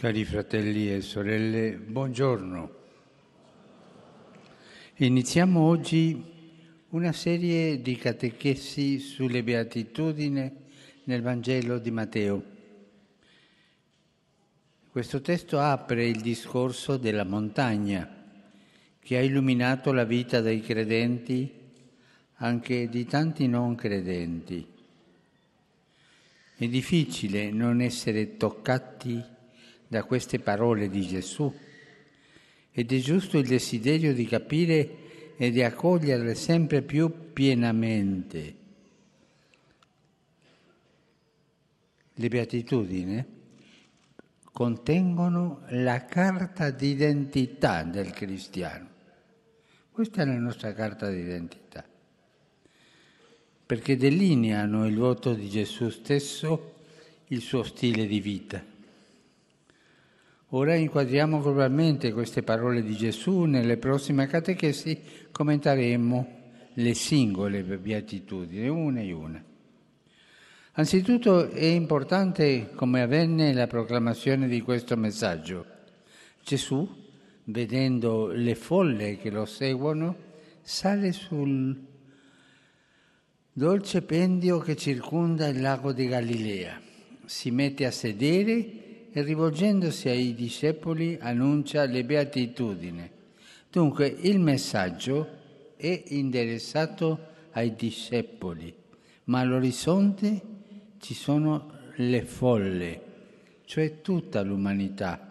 Cari fratelli e sorelle, buongiorno. Iniziamo oggi una serie di catechesi sulle beatitudini nel Vangelo di Matteo. Questo testo apre il discorso della montagna che ha illuminato la vita dei credenti, anche di tanti non credenti. È difficile non essere toccati da queste parole di Gesù ed è giusto il desiderio di capire e di accoglierle sempre più pienamente. Le beatitudini contengono la carta d'identità del cristiano. Questa è la nostra carta d'identità, perché delineano il voto di Gesù stesso, il suo stile di vita. Ora inquadriamo globalmente queste parole di Gesù, nelle prossime catechesi commenteremo le singole beatitudini, una e una. Anzitutto è importante come avvenne la proclamazione di questo messaggio. Gesù, vedendo le folle che lo seguono, sale sul dolce pendio che circonda il lago di Galilea, si mette a sedere e rivolgendosi ai discepoli annuncia le beatitudini. Dunque il messaggio è interessato ai discepoli, ma all'orizzonte ci sono le folle, cioè tutta l'umanità.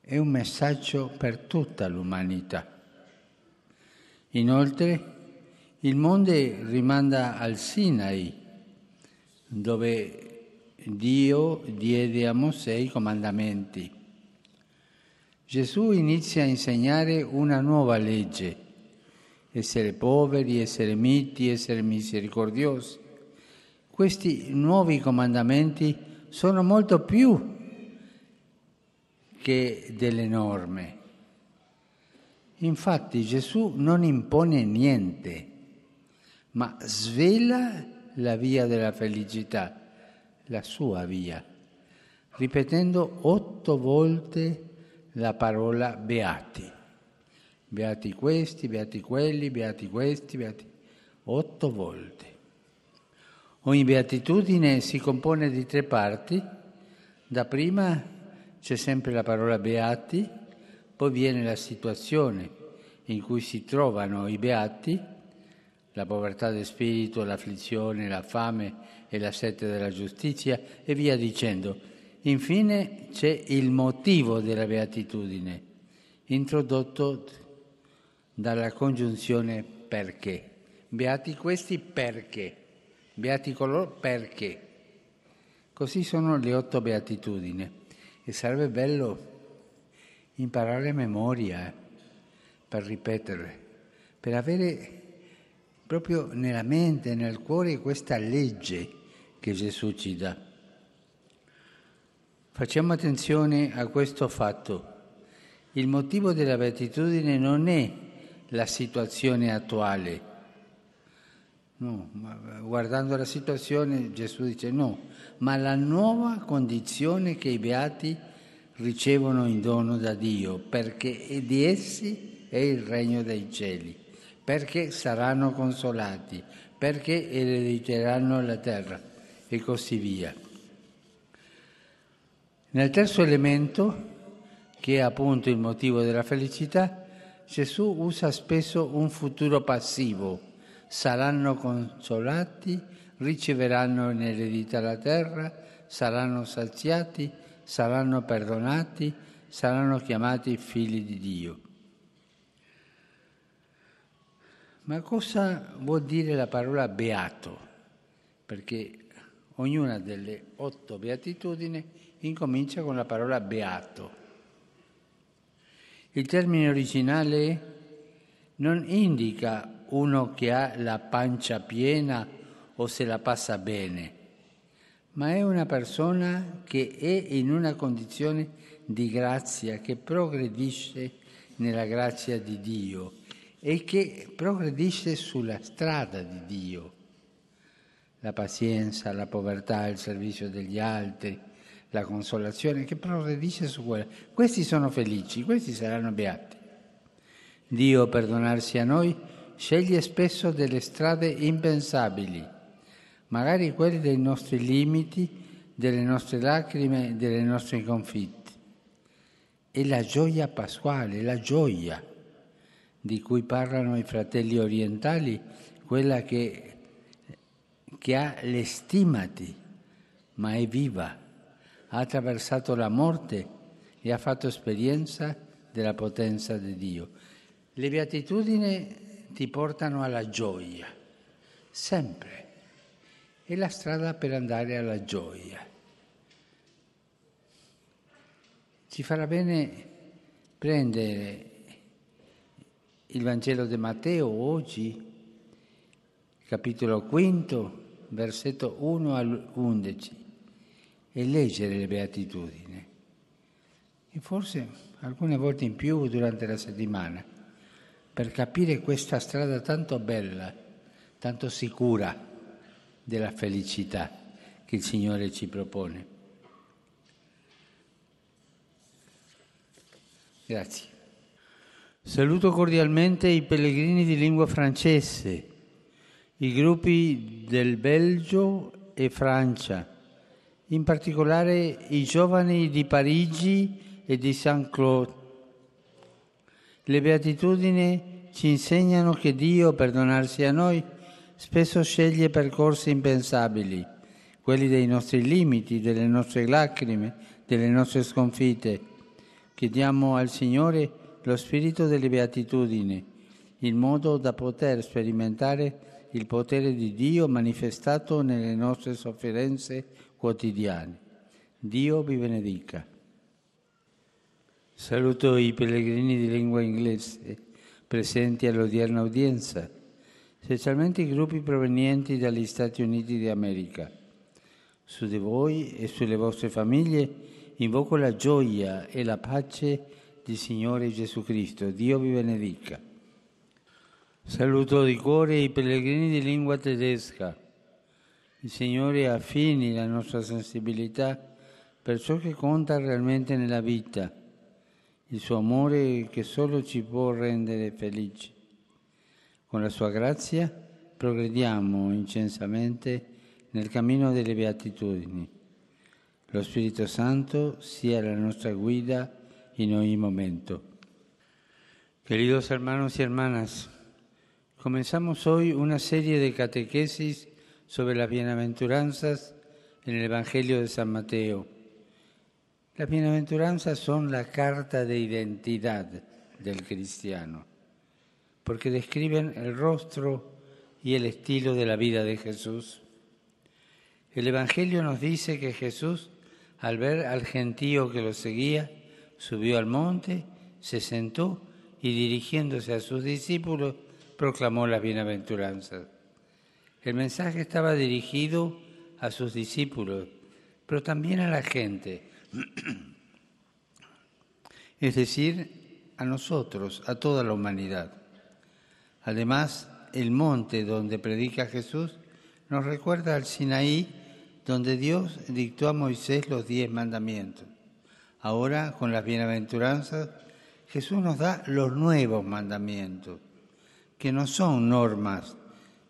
È un messaggio per tutta l'umanità. Inoltre il mondo rimanda al Sinai, dove Dio diede a Mosè i comandamenti. Gesù inizia a insegnare una nuova legge, essere poveri, essere miti, essere misericordiosi. Questi nuovi comandamenti sono molto più che delle norme. Infatti Gesù non impone niente, ma svela la via della felicità la sua via, ripetendo otto volte la parola beati. Beati questi, beati quelli, beati questi, beati... otto volte. Ogni beatitudine si compone di tre parti. Da prima c'è sempre la parola beati, poi viene la situazione in cui si trovano i beati, la povertà del spirito, l'afflizione, la fame e la sette della giustizia e via dicendo. Infine c'è il motivo della beatitudine, introdotto dalla congiunzione perché. Beati questi perché, beati coloro perché. Così sono le otto beatitudini e sarebbe bello imparare a memoria eh, per ripeterle, per avere proprio nella mente, nel cuore questa legge che Gesù ci dà. Facciamo attenzione a questo fatto. Il motivo della beatitudine non è la situazione attuale. No, guardando la situazione Gesù dice no, ma la nuova condizione che i beati ricevono in dono da Dio, perché di essi è il regno dei cieli, perché saranno consolati, perché erediteranno la terra e così via. Nel terzo elemento, che è appunto il motivo della felicità, Gesù usa spesso un futuro passivo. Saranno consolati, riceveranno in eredità la terra, saranno saziati, saranno perdonati, saranno chiamati figli di Dio. Ma cosa vuol dire la parola beato? Perché Ognuna delle otto beatitudini incomincia con la parola beato. Il termine originale non indica uno che ha la pancia piena o se la passa bene, ma è una persona che è in una condizione di grazia, che progredisce nella grazia di Dio e che progredisce sulla strada di Dio la pazienza, la povertà, il servizio degli altri, la consolazione, che progredisce su quella. Questi sono felici, questi saranno beati. Dio, per donarsi a noi, sceglie spesso delle strade impensabili, magari quelle dei nostri limiti, delle nostre lacrime, delle nostre confitte. E la gioia pasquale, la gioia di cui parlano i fratelli orientali, quella che, che ha le stimati, ma è viva, ha attraversato la morte e ha fatto esperienza della potenza di Dio. Le beatitudini ti portano alla gioia, sempre. È la strada per andare alla gioia. Ci farà bene prendere il Vangelo di Matteo oggi, capitolo quinto, versetto 1 al 11, e leggere le beatitudini. E forse alcune volte in più durante la settimana, per capire questa strada tanto bella, tanto sicura della felicità che il Signore ci propone. Grazie. Saluto cordialmente i pellegrini di lingua francese, i gruppi del Belgio e Francia, in particolare i giovani di Parigi e di Saint-Claude. Le beatitudini ci insegnano che Dio, per donarsi a noi, spesso sceglie percorsi impensabili, quelli dei nostri limiti, delle nostre lacrime, delle nostre sconfitte. Chiediamo al Signore lo spirito delle beatitudini, il modo da poter sperimentare il potere di Dio manifestato nelle nostre sofferenze quotidiane. Dio vi benedica. Saluto i pellegrini di lingua inglese presenti all'odierna udienza, specialmente i gruppi provenienti dagli Stati Uniti d'America. Su di voi e sulle vostre famiglie invoco la gioia e la pace di Signore Gesù Cristo. Dio vi benedica. Saluto di cuore i pellegrini di lingua tedesca. Il Signore affini la nostra sensibilità per ciò che conta realmente nella vita, il suo amore che solo ci può rendere felici. Con la sua grazia progrediamo incensamente nel cammino delle beatitudini. Lo Spirito Santo sia la nostra guida en hoy momento. Queridos hermanos y hermanas, comenzamos hoy una serie de catequesis sobre las bienaventuranzas en el Evangelio de San Mateo. Las bienaventuranzas son la carta de identidad del cristiano, porque describen el rostro y el estilo de la vida de Jesús. El Evangelio nos dice que Jesús, al ver al gentío que lo seguía, subió al monte, se sentó y dirigiéndose a sus discípulos proclamó las bienaventuranzas. El mensaje estaba dirigido a sus discípulos, pero también a la gente, es decir, a nosotros, a toda la humanidad. Además, el monte donde predica Jesús nos recuerda al Sinaí, donde Dios dictó a Moisés los diez mandamientos. Ahora, con las bienaventuranzas, Jesús nos da los nuevos mandamientos, que no son normas,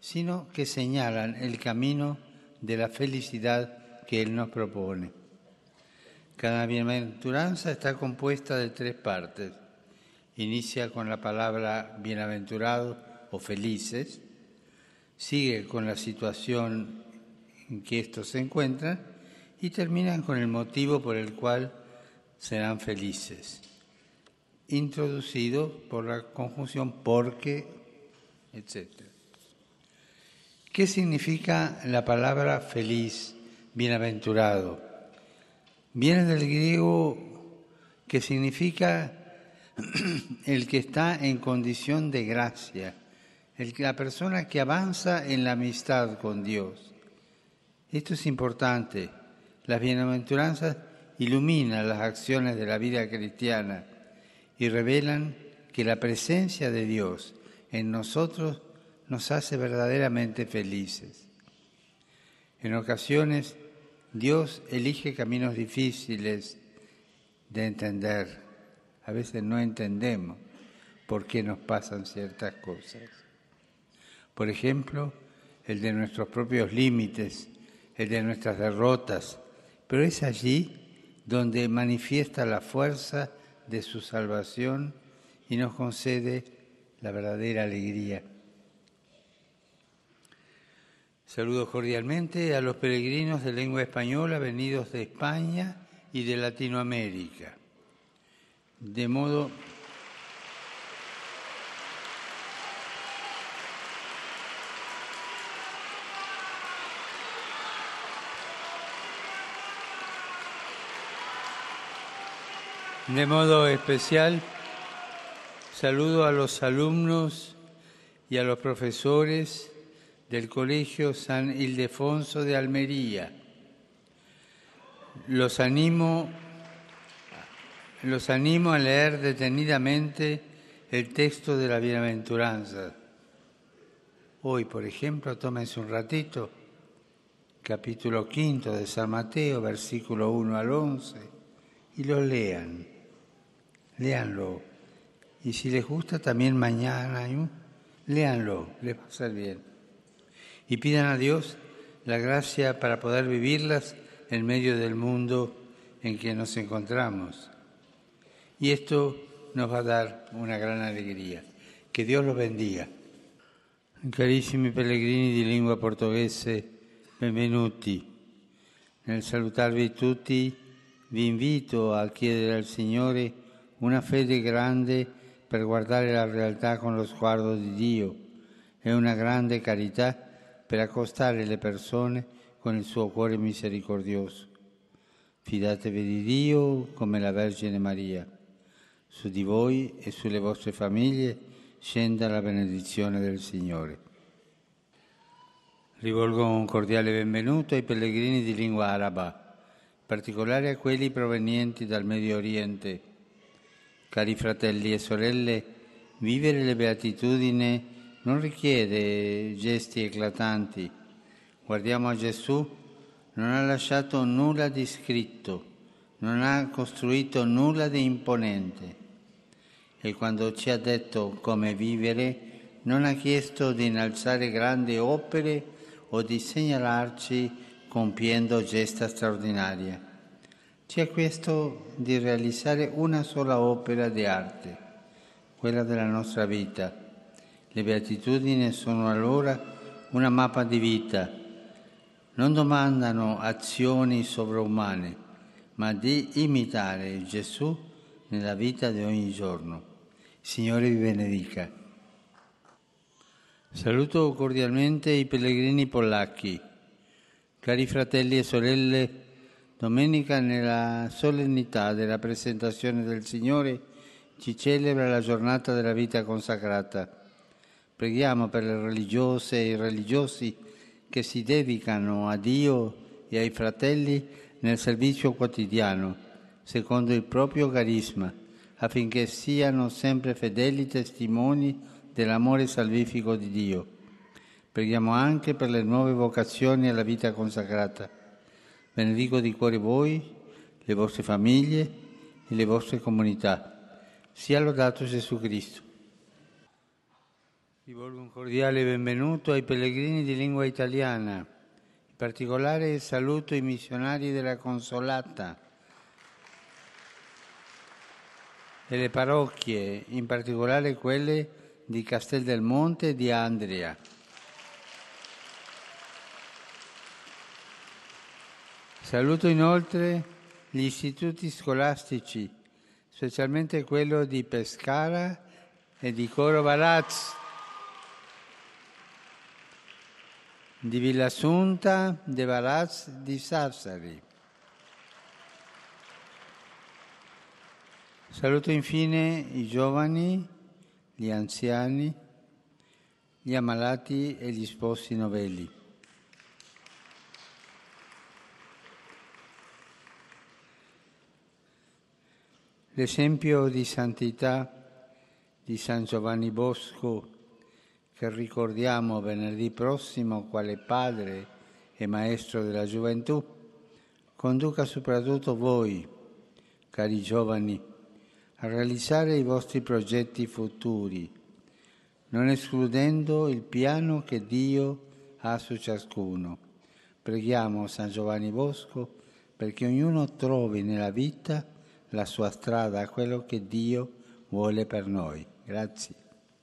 sino que señalan el camino de la felicidad que Él nos propone. Cada bienaventuranza está compuesta de tres partes. Inicia con la palabra bienaventurado o felices, sigue con la situación en que estos se encuentran y termina con el motivo por el cual serán felices. Introducido por la conjunción porque, etc. ¿Qué significa la palabra feliz, bienaventurado? Viene del griego que significa el que está en condición de gracia, el, la persona que avanza en la amistad con Dios. Esto es importante. Las bienaventuranzas ilumina las acciones de la vida cristiana y revelan que la presencia de Dios en nosotros nos hace verdaderamente felices. En ocasiones Dios elige caminos difíciles de entender. A veces no entendemos por qué nos pasan ciertas cosas. Por ejemplo, el de nuestros propios límites, el de nuestras derrotas, pero es allí donde manifiesta la fuerza de su salvación y nos concede la verdadera alegría. Saludo cordialmente a los peregrinos de lengua española venidos de España y de Latinoamérica. De modo De modo especial, saludo a los alumnos y a los profesores del Colegio San Ildefonso de Almería. Los animo, los animo a leer detenidamente el texto de la bienaventuranza. Hoy, por ejemplo, tómense un ratito, capítulo quinto de San Mateo, versículo 1 al 11, y lo lean, léanlo. Y si les gusta también mañana, léanlo, les va a ser bien y pidan a Dios la gracia para poder vivirlas en medio del mundo en que nos encontramos. Y esto nos va a dar una gran alegría. Que Dios los bendiga. Carissimi pellegrini di lingua portoghese, benvenuti. Nel salutarvi tutti vi invito a chiedere al Signore una fede grande per guardare la realtà con lo sguardo di Dio e una grande carità per accostare le persone con il suo cuore misericordioso. Fidatevi di Dio come la Vergine Maria. Su di voi e sulle vostre famiglie scenda la benedizione del Signore. Rivolgo un cordiale benvenuto ai pellegrini di lingua araba, in particolare a quelli provenienti dal Medio Oriente. Cari fratelli e sorelle, vivere le beatitudini non richiede gesti eclatanti. Guardiamo a Gesù, non ha lasciato nulla di scritto, non ha costruito nulla di imponente. E quando ci ha detto come vivere, non ha chiesto di innalzare grandi opere o di segnalarci compiendo gesta straordinaria. Ci ha chiesto di realizzare una sola opera di arte, quella della nostra vita le beatitudini sono allora una mappa di vita, non domandano azioni sovrumane, ma di imitare Gesù nella vita di ogni giorno. Signore vi benedica. Saluto cordialmente i pellegrini polacchi. Cari fratelli e sorelle, domenica nella solennità della presentazione del Signore ci celebra la giornata della vita consacrata Preghiamo per le religiose e i religiosi che si dedicano a Dio e ai fratelli nel servizio quotidiano, secondo il proprio carisma, affinché siano sempre fedeli testimoni dell'amore salvifico di Dio. Preghiamo anche per le nuove vocazioni alla vita consacrata. Benedico di cuore voi, le vostre famiglie e le vostre comunità. Sia lodato Gesù Cristo. Rivolgo un cordiale benvenuto ai pellegrini di lingua italiana, in particolare saluto i missionari della Consolata e le parrocchie, in particolare quelle di Castel del Monte e di Andria. Saluto inoltre gli istituti scolastici, specialmente quello di Pescara e di Coro Valazzo di Villassunta de Varaz di Sassari. Saluto infine i giovani, gli anziani, gli ammalati e gli sposi novelli. L'esempio di santità di San Giovanni Bosco che ricordiamo venerdì prossimo quale padre e maestro della gioventù, conduca soprattutto voi, cari giovani, a realizzare i vostri progetti futuri, non escludendo il piano che Dio ha su ciascuno. Preghiamo San Giovanni Bosco perché ognuno trovi nella vita la sua strada quello che Dio vuole per noi. Grazie.